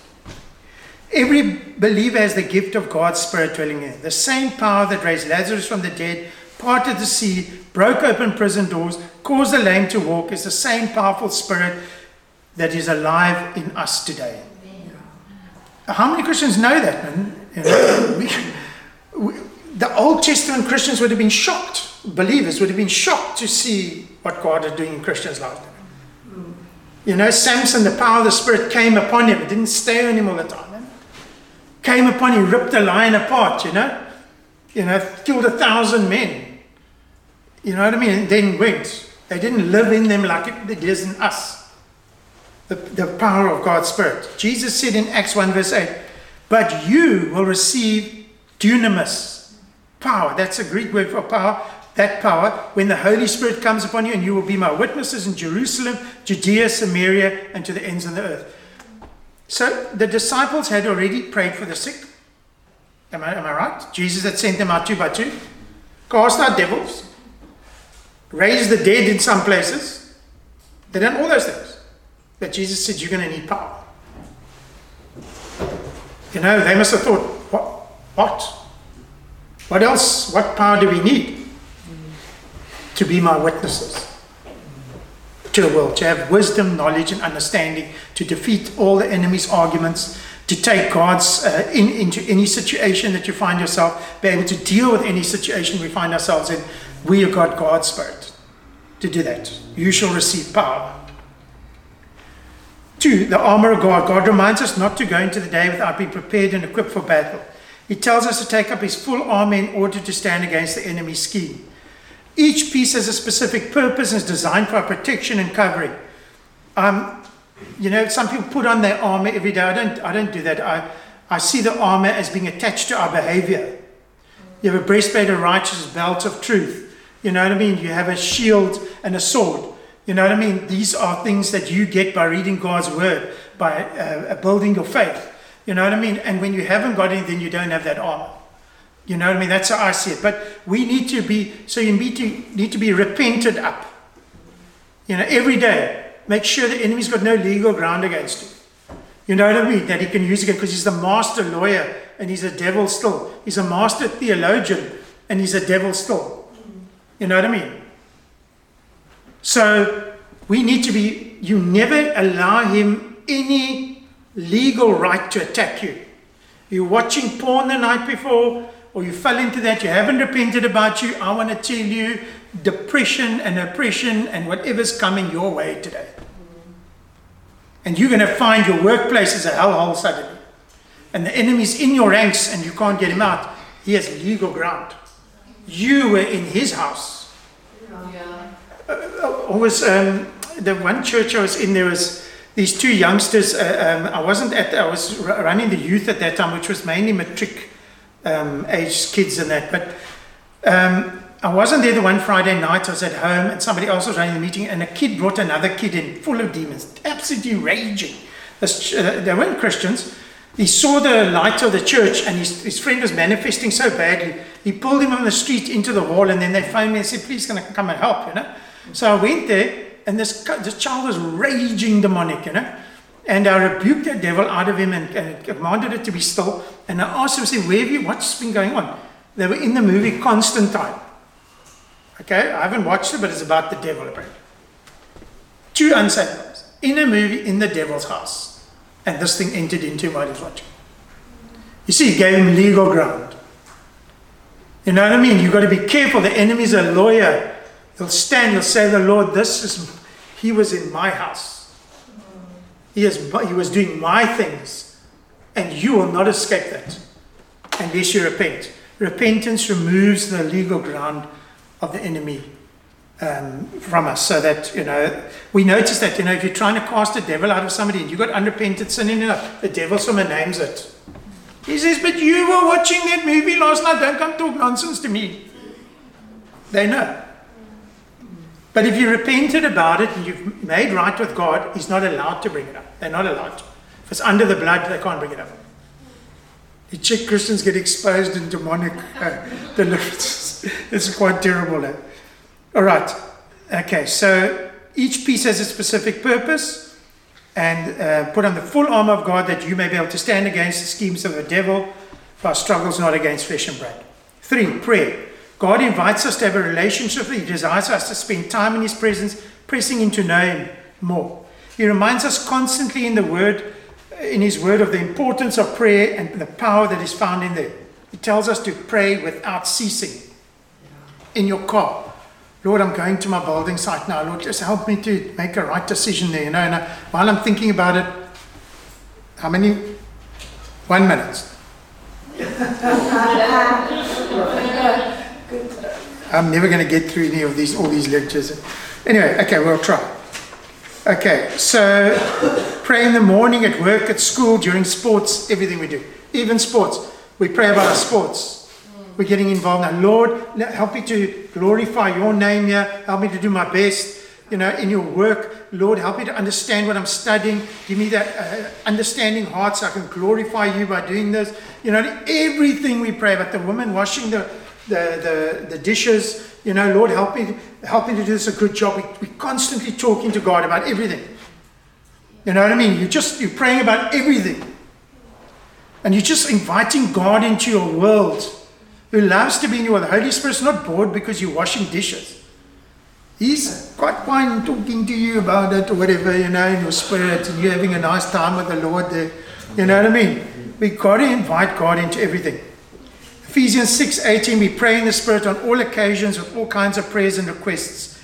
Every believer has the gift of God's Spirit dwelling in. The same power that raised Lazarus from the dead, parted the sea, broke open prison doors, caused the lame to walk, is the same powerful Spirit that is alive in us today. How many Christians know that? You know, we, we, the Old Testament Christians would have been shocked, believers would have been shocked to see what God is doing in Christians' lives. You know, Samson, the power of the Spirit came upon him. It didn't stay on him all the time. Came upon him, ripped the lion apart, you know. You know, killed a thousand men. You know what I mean? And then went. They didn't live in them like it is in us the, the power of God's Spirit. Jesus said in Acts 1, verse 8, But you will receive dunamis, power. That's a Greek word for power. That power when the Holy Spirit comes upon you, and you will be my witnesses in Jerusalem, Judea, Samaria, and to the ends of the earth. So the disciples had already prayed for the sick. Am I, am I right? Jesus had sent them out two by two, cast out devils, raised the dead in some places. They done all those things. But Jesus said, You're going to need power. You know, they must have thought, What? What? What else? What power do we need to be my witnesses to the world? To have wisdom, knowledge, and understanding, to defeat all the enemy's arguments, to take God's uh, in, into any situation that you find yourself, be able to deal with any situation we find ourselves in. We have got God's Spirit to do that. You shall receive power. Two, the armor of God. God reminds us not to go into the day without being prepared and equipped for battle. He tells us to take up his full armor in order to stand against the enemy's scheme. Each piece has a specific purpose and is designed for our protection and covering. Um, you know, some people put on their armor every day. I don't, I don't do that. I, I see the armor as being attached to our behavior. You have a breastplate of righteousness, belt of truth. You know what I mean? You have a shield and a sword. You know what I mean? These are things that you get by reading God's word, by uh, building your faith. You know what I mean? And when you haven't got anything, you don't have that armor. You know what I mean? That's how I see it. But we need to be, so you need to, need to be repented up. You know, every day. Make sure the enemy's got no legal ground against you. You know what I mean? That he can use again because he's the master lawyer and he's a devil still. He's a master theologian and he's a devil still. You know what I mean? So we need to be, you never allow him any legal right to attack you. You're watching porn the night before, or you fell into that, you haven't repented about you. I want to tell you depression and oppression and whatever's coming your way today. And you're going to find your workplace is a hellhole suddenly. And the enemy's in your ranks and you can't get him out. He has legal ground. You were in his house. Yeah. Uh, uh was um, the one church I was in, there was these two youngsters. Uh, um, I wasn't at, I was running the youth at that time, which was mainly matric um, aged kids and that. But um, I wasn't there the one Friday night. I was at home and somebody else was running the meeting, and a kid brought another kid in full of demons, absolutely raging. This, uh, they weren't Christians. He saw the light of the church and his, his friend was manifesting so badly. He pulled him on the street into the wall and then they phoned me and said, Please, can I come and help? You know? So I went there and this, this child was raging demonic, you know. And I rebuked the devil out of him and, and commanded it to be still. And I asked him, say, where have you, what's been going on? They were in the movie Constantine. Okay, I haven't watched it, but it's about the devil apparently. Two unsaved in a movie in the devil's house. And this thing entered into while he watching. You see, he gave him legal ground. You know what I mean? You've got to be careful. The enemy's a lawyer. He'll stand, he'll say, The Lord, this is, he was in my house. He, is, he was doing my things, and you will not escape that unless you repent. Repentance removes the legal ground of the enemy um, from us, so that you know we notice that you know if you're trying to cast the devil out of somebody and you've got unrepented sin in it, the devil someone names it. He says, "But you were watching that movie last night. Don't come talk nonsense to me." They know. But if you repented about it and you've made right with God, He's not allowed to bring it up. They're not allowed to. If it's under the blood, they can't bring it up. The Czech Christians get exposed in demonic uh, <laughs> deliverances. it's quite terrible. Eh? All right. Okay, so each piece has a specific purpose and uh, put on the full armor of God that you may be able to stand against the schemes of the devil, for our struggles not against flesh and blood. Three, prayer. God invites us to have a relationship. with Him. He desires us to spend time in His presence, pressing into know Him more. He reminds us constantly in the Word, in His Word, of the importance of prayer and the power that is found in there. He tells us to pray without ceasing. In your car, Lord, I'm going to my building site now. Lord, just help me to make a right decision there. You know, and I, while I'm thinking about it, how many? One minute. <laughs> I'm never going to get through any of these, all these lectures. Anyway, okay, we'll try. Okay, so pray in the morning, at work, at school, during sports, everything we do. Even sports. We pray about our sports. we're getting involved now. Lord, help me to glorify your name here. Help me to do my best, you know, in your work. Lord, help me to understand what I'm studying. Give me that uh, understanding heart so I can glorify you by doing this. You know, everything we pray about the woman washing the, the, the, the dishes, you know, Lord, help me, help me to do this a good job. We, we're constantly talking to God about everything. You know what I mean? You're just you're praying about everything. And you're just inviting God into your world who loves to be in your world. The Holy Spirit's not bored because you're washing dishes. He's quite fine talking to you about it or whatever, you know, in your spirit, and you're having a nice time with the Lord there. You know what I mean? We've got to invite God into everything. Ephesians 6:18, we pray in the Spirit on all occasions with all kinds of prayers and requests.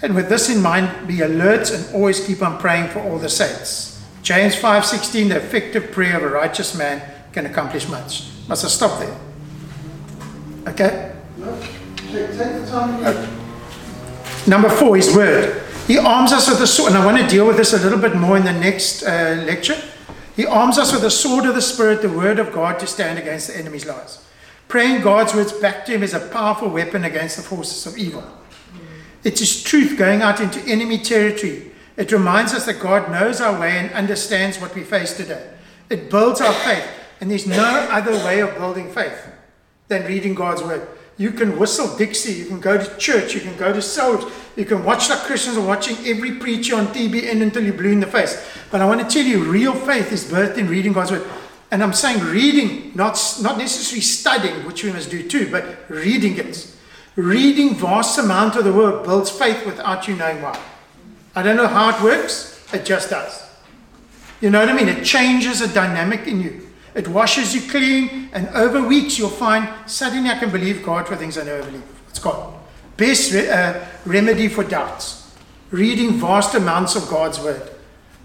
And with this in mind, be alert and always keep on praying for all the saints. James 5:16, the effective prayer of a righteous man can accomplish much. Must I stop there? Okay? Number four, his word. He arms us with the sword, and I want to deal with this a little bit more in the next uh, lecture. He arms us with the sword of the Spirit, the word of God, to stand against the enemy's lies. Praying God's words back to him is a powerful weapon against the forces of evil. It is truth going out into enemy territory. It reminds us that God knows our way and understands what we face today. It builds our faith, and there's no other way of building faith than reading God's word. You can whistle Dixie, you can go to church, you can go to Souls, you can watch like Christians are watching every preacher on TBN until you're blue in the face. But I want to tell you, real faith is birthed in reading God's word. And I'm saying reading, not, not necessarily studying, which we must do too, but reading it. Reading vast amount of the word builds faith without you knowing why. I don't know how it works, it just does. You know what I mean? It changes a dynamic in you. It washes you clean, and over weeks you'll find suddenly I can believe God for things I never believed. It's God. Best re- uh, remedy for doubts. Reading vast amounts of God's word.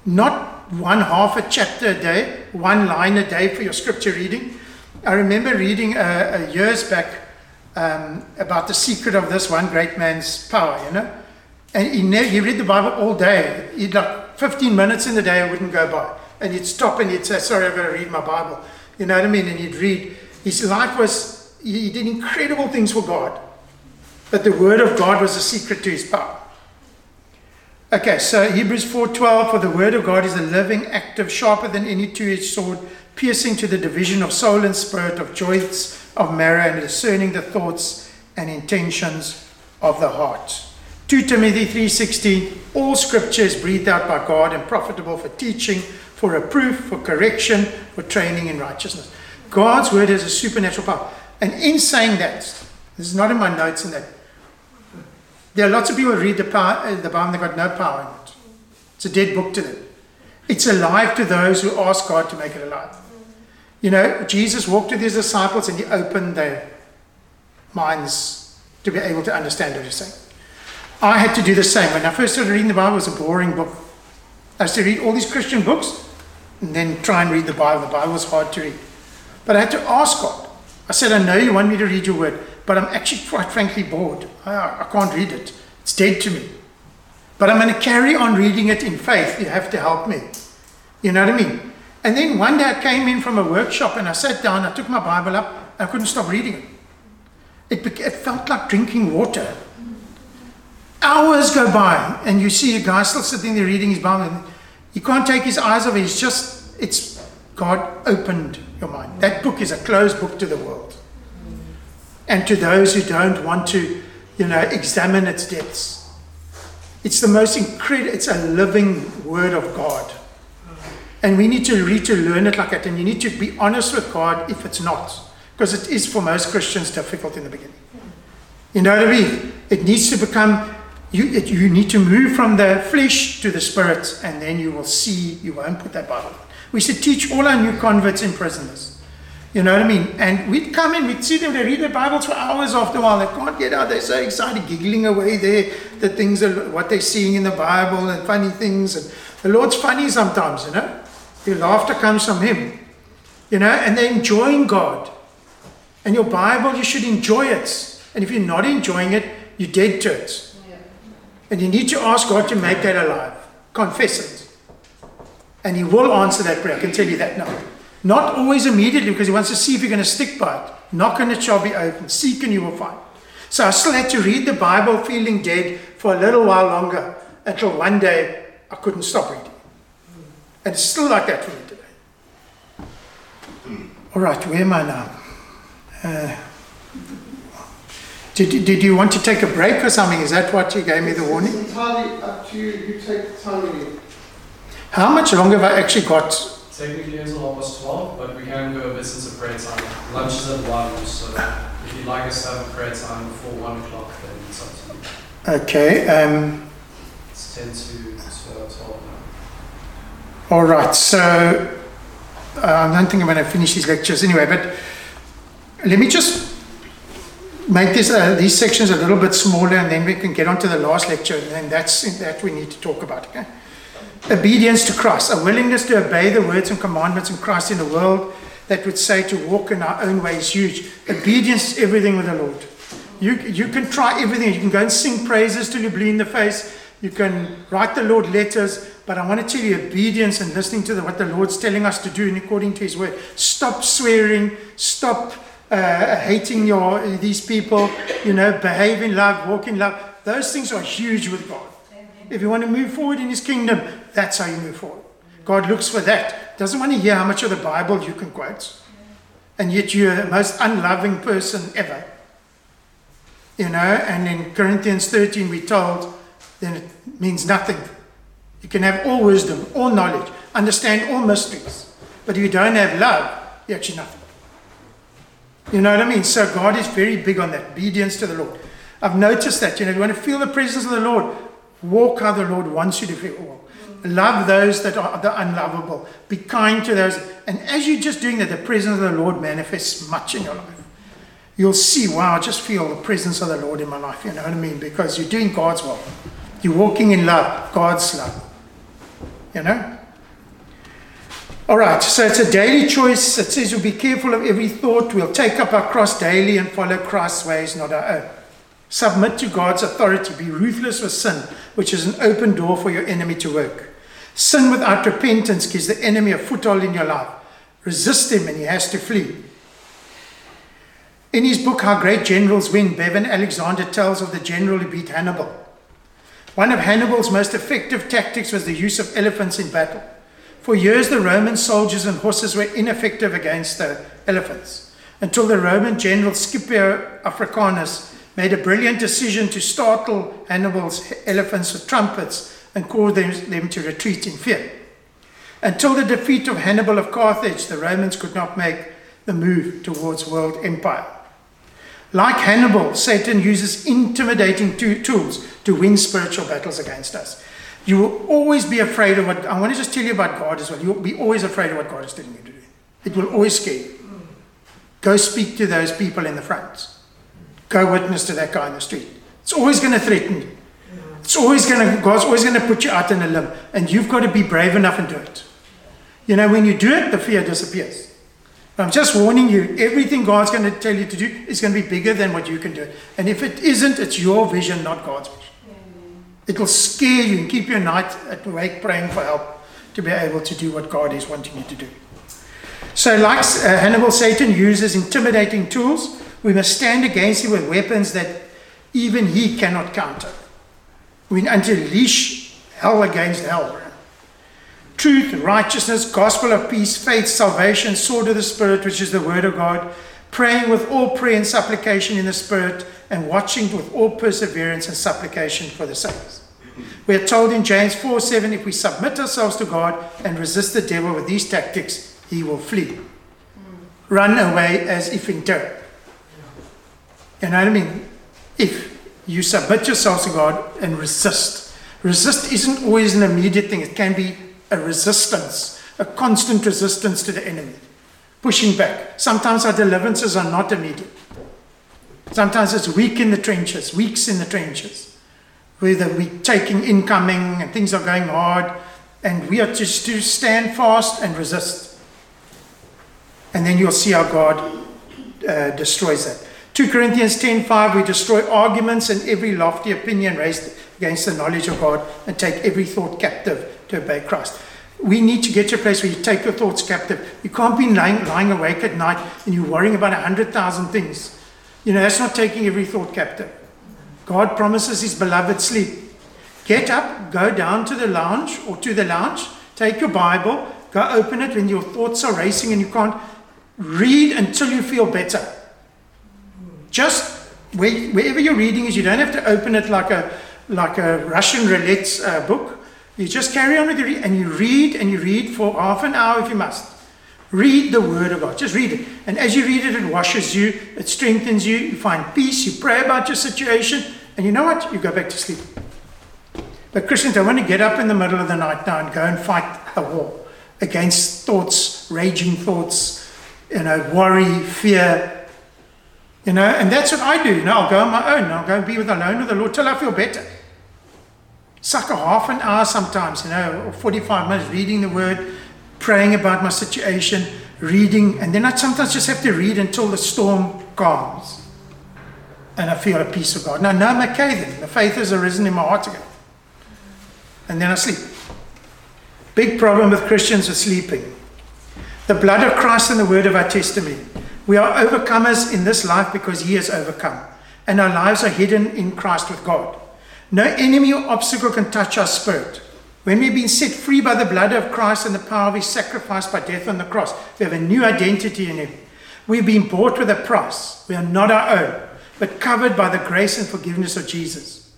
Not one half a chapter a day, one line a day for your scripture reading. I remember reading uh, uh, years back um, about the secret of this one great man's power, you know. And he, ne- he read the Bible all day. He'd like 15 minutes in the day, I wouldn't go by. And he'd stop and he'd say, Sorry, I've got to read my Bible. You know what I mean? And he'd read. His life was, he did incredible things for God. But the Word of God was the secret to his power. Okay, so Hebrews 4:12 for the word of God is a living, active, sharper than any two-edged sword, piercing to the division of soul and spirit, of joints, of marrow, and discerning the thoughts and intentions of the heart. 2 Timothy 3:16 All scripture is breathed out by God and profitable for teaching, for reproof, for correction, for training in righteousness. God's word has a supernatural power. And in saying that, this is not in my notes in that. There are lots of people who read the, power, uh, the Bible and they've got no power in it. It's a dead book to them. It's alive to those who ask God to make it alive. You know, Jesus walked with his disciples and he opened their minds to be able to understand what he's saying. I had to do the same. When I first started reading the Bible, it was a boring book. I used to read all these Christian books and then try and read the Bible. The Bible was hard to read. But I had to ask God. I said, I know you want me to read your word, but I'm actually quite frankly bored. I, I can't read it. It's dead to me. But I'm going to carry on reading it in faith. You have to help me. You know what I mean? And then one day I came in from a workshop and I sat down, I took my Bible up, I couldn't stop reading it. It, beca- it felt like drinking water. Hours go by and you see a guy still sitting there reading his Bible. And he can't take his eyes off it. It's just, it's God opened your mind. That book is a closed book to the world. And to those who don't want to, you know, examine its depths. It's the most incredible, it's a living word of God. And we need to read to learn it like that. And you need to be honest with God if it's not. Because it is for most Christians difficult in the beginning. You know what I mean? It needs to become, you, it, you need to move from the flesh to the spirit, and then you will see, you won't put that Bible. We should teach all our new converts in prisoners. You know what I mean? And we'd come in, we'd see them, they read the Bibles for hours after a while. They can't get out. They're so excited, giggling away there, the things, that, what they're seeing in the Bible and funny things. And the Lord's funny sometimes, you know? Your laughter comes from Him. You know, and they're enjoying God. And your Bible, you should enjoy it. And if you're not enjoying it, you're dead to it. And you need to ask God to make that alive. Confess it. And He will answer that prayer. I can tell you that now. Not always immediately because He wants to see if you're going to stick by it. Knock and it shall be open. Seek and you will find. So I still had to read the Bible feeling dead for a little while longer until one day I couldn't stop reading. And it's still like that for me today. All right, where am I now? Uh, did, did you want to take a break or something? Is that what you gave me the warning? It's entirely up to you. You take the time you need. How much longer have I actually got? Technically it's almost 12, but we can go a bit since the prayer time. Lunch is at 1, so if you'd like us to have a prayer time before 1 o'clock, then it's up to you. Okay, um, It's 10 to to 12 now. all right. So uh, I don't think I'm going to finish these lectures anyway, but let me just make this, uh, these sections a little bit smaller and then we can get on to the last lecture and then that's that we need to talk about, okay? Obedience to Christ, a willingness to obey the words and commandments of Christ in a world that would say to walk in our own way is huge. Obedience is everything with the Lord. You, you can try everything. You can go and sing praises till you're blue in the face. You can write the Lord letters. But I want to tell you, obedience and listening to the, what the Lord's telling us to do and according to His word. Stop swearing. Stop uh, hating your these people. You know, behave in love, walk in love. Those things are huge with God. If you want to move forward in His kingdom, that's how you move forward. God looks for that. Doesn't want to hear how much of the Bible you can quote. And yet you're the most unloving person ever. You know, and in Corinthians 13 we're told, then it means nothing. You can have all wisdom, all knowledge, understand all mysteries. But if you don't have love, you're actually nothing. You know what I mean? So God is very big on that obedience to the Lord. I've noticed that. You know, you want to feel the presence of the Lord, walk how the Lord wants you to. Walk. Love those that are the unlovable. Be kind to those. And as you're just doing that, the presence of the Lord manifests much in your life. You'll see, wow, I just feel the presence of the Lord in my life. You know what I mean? Because you're doing God's will. You're walking in love, God's love. You know? All right, so it's a daily choice. It says we'll be careful of every thought. We'll take up our cross daily and follow Christ's ways, not our own. Submit to God's authority. Be ruthless with sin, which is an open door for your enemy to work. Sin without repentance gives the enemy a foothold in your life. Resist him and he has to flee. In his book, How Great Generals Win, Bevin Alexander tells of the general who beat Hannibal. One of Hannibal's most effective tactics was the use of elephants in battle. For years, the Roman soldiers and horses were ineffective against the elephants, until the Roman general Scipio Africanus made a brilliant decision to startle Hannibal's elephants with trumpets and cause them, them to retreat in fear. Until the defeat of Hannibal of Carthage, the Romans could not make the move towards world empire. Like Hannibal, Satan uses intimidating to- tools to win spiritual battles against us. You will always be afraid of what I want to just tell you about God as well. You'll be always afraid of what God is telling you to do. It will always scare you. Go speak to those people in the front. Go witness to that guy in the street. It's always going to threaten you. It's always going to, God's always going to put you out in a limb. And you've got to be brave enough and do it. You know, when you do it, the fear disappears. I'm just warning you, everything God's going to tell you to do is going to be bigger than what you can do. And if it isn't, it's your vision, not God's vision. It will scare you and keep you night awake praying for help to be able to do what God is wanting you to do. So, like uh, Hannibal, Satan uses intimidating tools. We must stand against him with weapons that even he cannot counter. We unleash hell against hell. Truth, righteousness, gospel of peace, faith, salvation, sword of the Spirit, which is the word of God, praying with all prayer and supplication in the Spirit, and watching with all perseverance and supplication for the saints. We are told in James 4 7 if we submit ourselves to God and resist the devil with these tactics, he will flee. Run away as if in terror. What I mean? If you submit yourselves to God and resist, resist isn't always an immediate thing, it can be a resistance, a constant resistance to the enemy, pushing back. Sometimes our deliverances are not immediate. Sometimes it's weak in the trenches, weeks in the trenches, whether we're taking incoming and things are going hard, and we are just to stand fast and resist. And then you'll see how God uh, destroys that. 2 Corinthians 10:5 we destroy arguments and every lofty opinion raised against the knowledge of God and take every thought captive to obey Christ. we need to get to a place where you take your thoughts captive. You can't be lying, lying awake at night and you're worrying about a hundred thousand things. You know, that's not taking every thought captive. God promises his beloved sleep. Get up, go down to the lounge or to the lounge, take your Bible, go open it when your thoughts are racing and you can't read until you feel better. Just where, wherever you're reading is, you don't have to open it like a like a Russian roulette uh, book. You just carry on with your and you read and you read for half an hour if you must. Read the Word of God. Just read it. And as you read it, it washes you, it strengthens you, you find peace, you pray about your situation, and you know what? You go back to sleep. But Christians don't want to get up in the middle of the night now and go and fight a war against thoughts, raging thoughts, you know, worry, fear. You know, and that's what I do. You know, I'll go on my own. I'll go and be with alone with the Lord till I feel better. Suck a half an hour sometimes, you know, or 45 minutes reading the word, praying about my situation, reading, and then I sometimes just have to read until the storm calms. And I feel a peace of God. Now, no, I'm okay then. The faith has arisen in my heart again. And then I sleep. Big problem with Christians is sleeping. The blood of Christ and the word of our testimony. We are overcomers in this life because He has overcome. And our lives are hidden in Christ with God. No enemy or obstacle can touch our spirit. When we've been set free by the blood of Christ and the power of His sacrifice by death on the cross, we have a new identity in Him. We've been bought with a price. We are not our own, but covered by the grace and forgiveness of Jesus.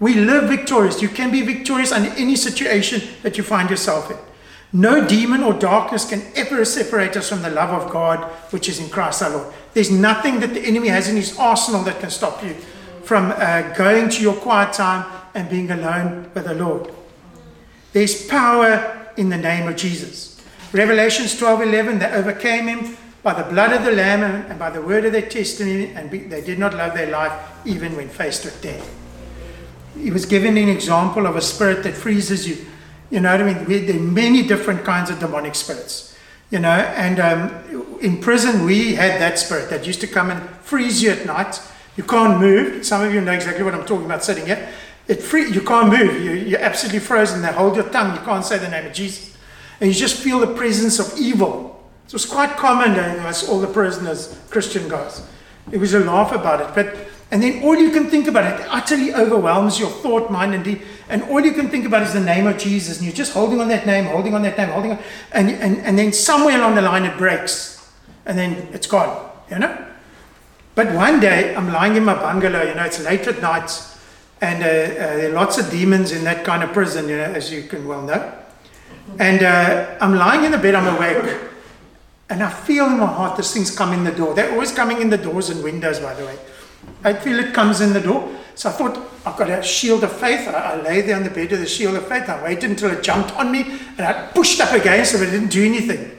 We live victorious. You can be victorious in any situation that you find yourself in. No demon or darkness can ever separate us from the love of God which is in Christ our Lord. There's nothing that the enemy has in his arsenal that can stop you from uh, going to your quiet time and being alone with the Lord. There's power in the name of Jesus. Revelations 12:11 they overcame him by the blood of the lamb and by the word of their testimony and be, they did not love their life even when faced with death. He was given an example of a spirit that freezes you. You know what I mean? We, there are many different kinds of demonic spirits. You know, and um, in prison we had that spirit that used to come and freeze you at night. You can't move. Some of you know exactly what I'm talking about sitting here. It free, you can't move. You, you're absolutely frozen. They hold your tongue. You can't say the name of Jesus. And you just feel the presence of evil. So it's quite common amongst all the prisoners, Christian guys. It was a laugh about it. But and then all you can think about it utterly overwhelms your thought, mind, and. And all you can think about is the name of Jesus. And you're just holding on that name, holding on that name, holding on. And, and, and then somewhere along the line it breaks. And then it's gone. You know? But one day I'm lying in my bungalow, you know, it's late at night. And uh, uh, there are lots of demons in that kind of prison, you know, as you can well know. And uh, I'm lying in the bed, I'm awake. And I feel in my heart this thing's coming in the door. They're always coming in the doors and windows, by the way. I feel it comes in the door. So I thought, I've got a shield of faith. I, I lay there on the bed with the shield of faith. I waited until it jumped on me and I pushed up against it, it didn't do anything.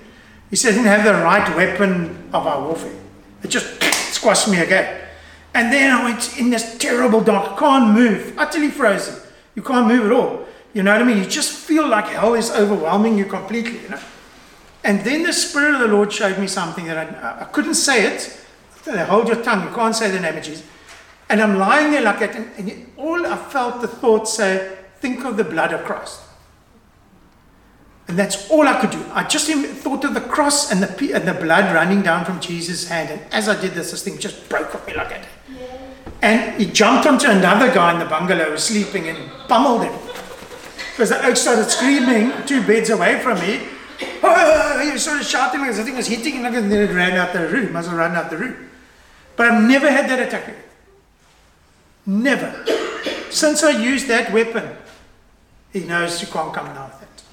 He said, I didn't have the right weapon of our warfare. It just squashed me again. And then I went in this terrible dark, can't move, utterly frozen. You can't move at all. You know what I mean? You just feel like hell is overwhelming you completely, you know. And then the Spirit of the Lord showed me something that I, I couldn't say it. They hold your tongue, you can't say the name of Jesus. And I'm lying there like that, and, and all I felt the thought say, think of the blood of Christ. And that's all I could do. I just thought of the cross and the, and the blood running down from Jesus' hand. And as I did this, this thing just broke off me like that. Yeah. And he jumped onto another guy in the bungalow who was sleeping and pummeled him. Because the oak started screaming two beds away from me. Oh, <laughs> he started shouting like the thing was hitting him, and then it ran out the room. Must have run out the room. But I've never had that attack. Never. Since I used that weapon, he knows you can't come now with it.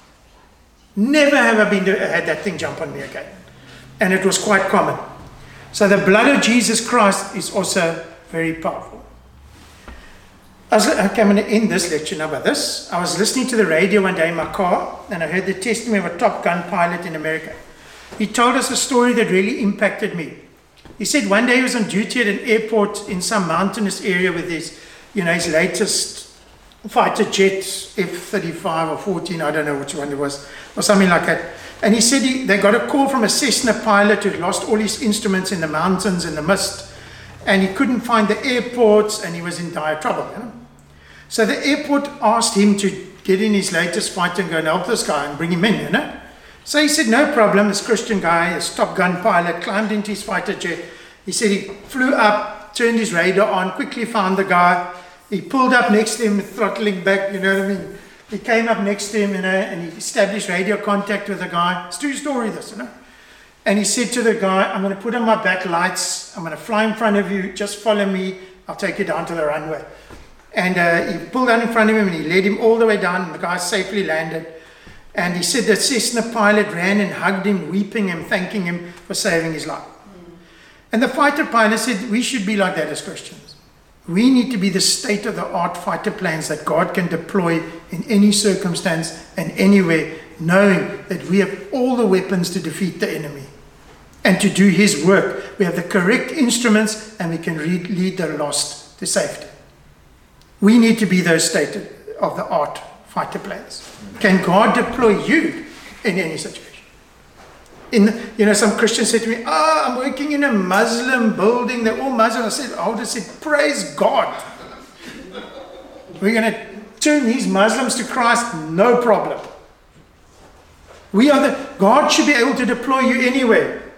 Never have I been to, had that thing jump on me again. And it was quite common. So the blood of Jesus Christ is also very powerful. I was, okay, I'm going to end this lecture now by this. I was listening to the radio one day in my car and I heard the testimony of a Top Gun pilot in America. He told us a story that really impacted me. He said one day he was on duty at an airport in some mountainous area with his, you know, his latest fighter jet, F-35 or 14, I don't know which one it was, or something like that. And he said he, they got a call from a Cessna pilot who'd lost all his instruments in the mountains in the mist, and he couldn't find the airports, and he was in dire trouble. You know? So the airport asked him to get in his latest fighter and go and help this guy and bring him in, you know? So he said, no problem. This Christian guy, a Top Gun pilot, climbed into his fighter jet. He said he flew up, turned his radar on, quickly found the guy. He pulled up next to him, throttling back, you know what I mean? He came up next to him, you know, and he established radio contact with the guy. It's true story, this, you know? And he said to the guy, I'm going to put on my back lights. I'm going to fly in front of you. Just follow me. I'll take you down to the runway. And uh, he pulled down in front of him and he led him all the way down. And the guy safely landed. And he said that Cessna pilot ran and hugged him, weeping and thanking him for saving his life. And the fighter pilot said, We should be like that as Christians. We need to be the state of the art fighter planes that God can deploy in any circumstance and anywhere, knowing that we have all the weapons to defeat the enemy and to do his work. We have the correct instruments and we can lead, the lost to safety. We need to be those state of the art fighter planes. Can God deploy you in any situation? In, you know, some Christians said to me, Ah, oh, I'm working in a Muslim building. They're all Muslim. I said, I have said, Praise God. We're going to turn these Muslims to Christ, no problem. We are the, God should be able to deploy you anywhere.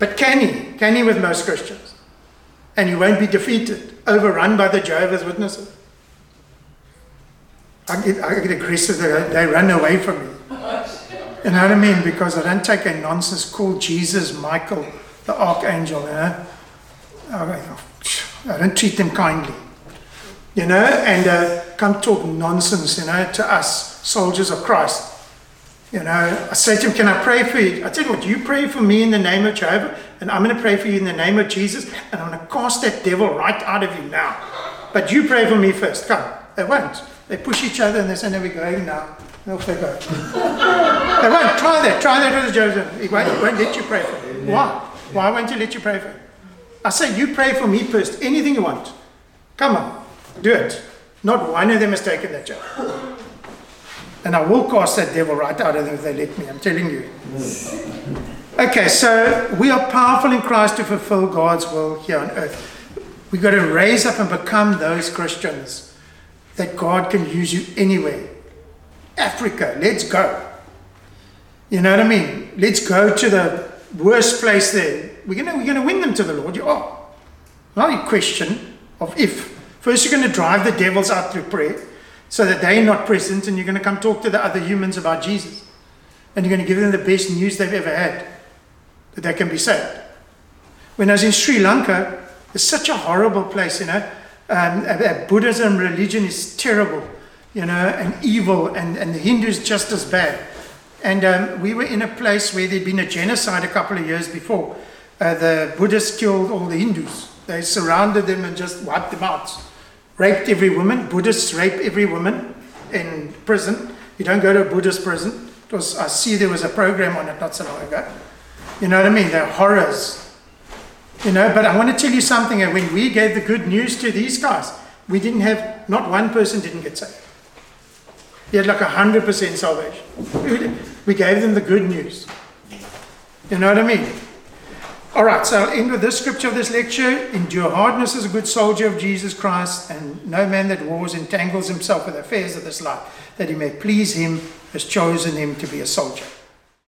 But can He? Can He with most Christians? And you won't be defeated, overrun by the Jehovah's Witnesses. I get, I get aggressive, they, they run away from me. You know what I mean? Because I don't take a nonsense call Jesus, Michael, the archangel, you know. I don't treat them kindly. You know, and uh, come talk nonsense, you know, to us, soldiers of Christ. You know, I say to him, Can I pray for you? I tell you what, you pray for me in the name of Jehovah, and I'm going to pray for you in the name of Jesus, and I'm going to cast that devil right out of you now. But you pray for me first. Come. They won't. They push each other and they say, No, we're going now. And off they go. <laughs> they won't. Try that. Try that with Joseph. He won't, he won't let you pray for him. Why? Why won't you let you pray for him? I say, You pray for me first. Anything you want. Come on. Do it. Not one of them has taken that job. And I will cast that devil right out of them if they let me, I'm telling you. Okay, so we are powerful in Christ to fulfill God's will here on earth. We've got to raise up and become those Christians that God can use you anywhere. Africa, let's go. You know what I mean? Let's go to the worst place there. We're going we're gonna win them to the Lord. You are. Not a question of if. First, you're to drive the devils out through prayer so that they're not present and you're to come talk to the other humans about Jesus. And you're to give them the best news they've ever had that they can be saved. When I was in Sri Lanka, it's such a horrible place, you know. Um, Buddhism religion is terrible, you know, and evil, and, and the Hindus just as bad. And um, we were in a place where there'd been a genocide a couple of years before. Uh, the Buddhists killed all the Hindus. They surrounded them and just wiped them out raped every woman. Buddhists rape every woman in prison. You don't go to a Buddhist prison. It was, I see there was a program on it not so long ago. You know what I mean? They're horrors. You know, but I want to tell you something. And when we gave the good news to these guys, we didn't have, not one person didn't get saved. You had like 100% salvation. We gave them the good news. You know what I mean? All right, so I'll end with this scripture of this lecture. Endure hardness as a good soldier of Jesus Christ, and no man that wars entangles himself with affairs of this life, that he may please him has chosen him to be a soldier.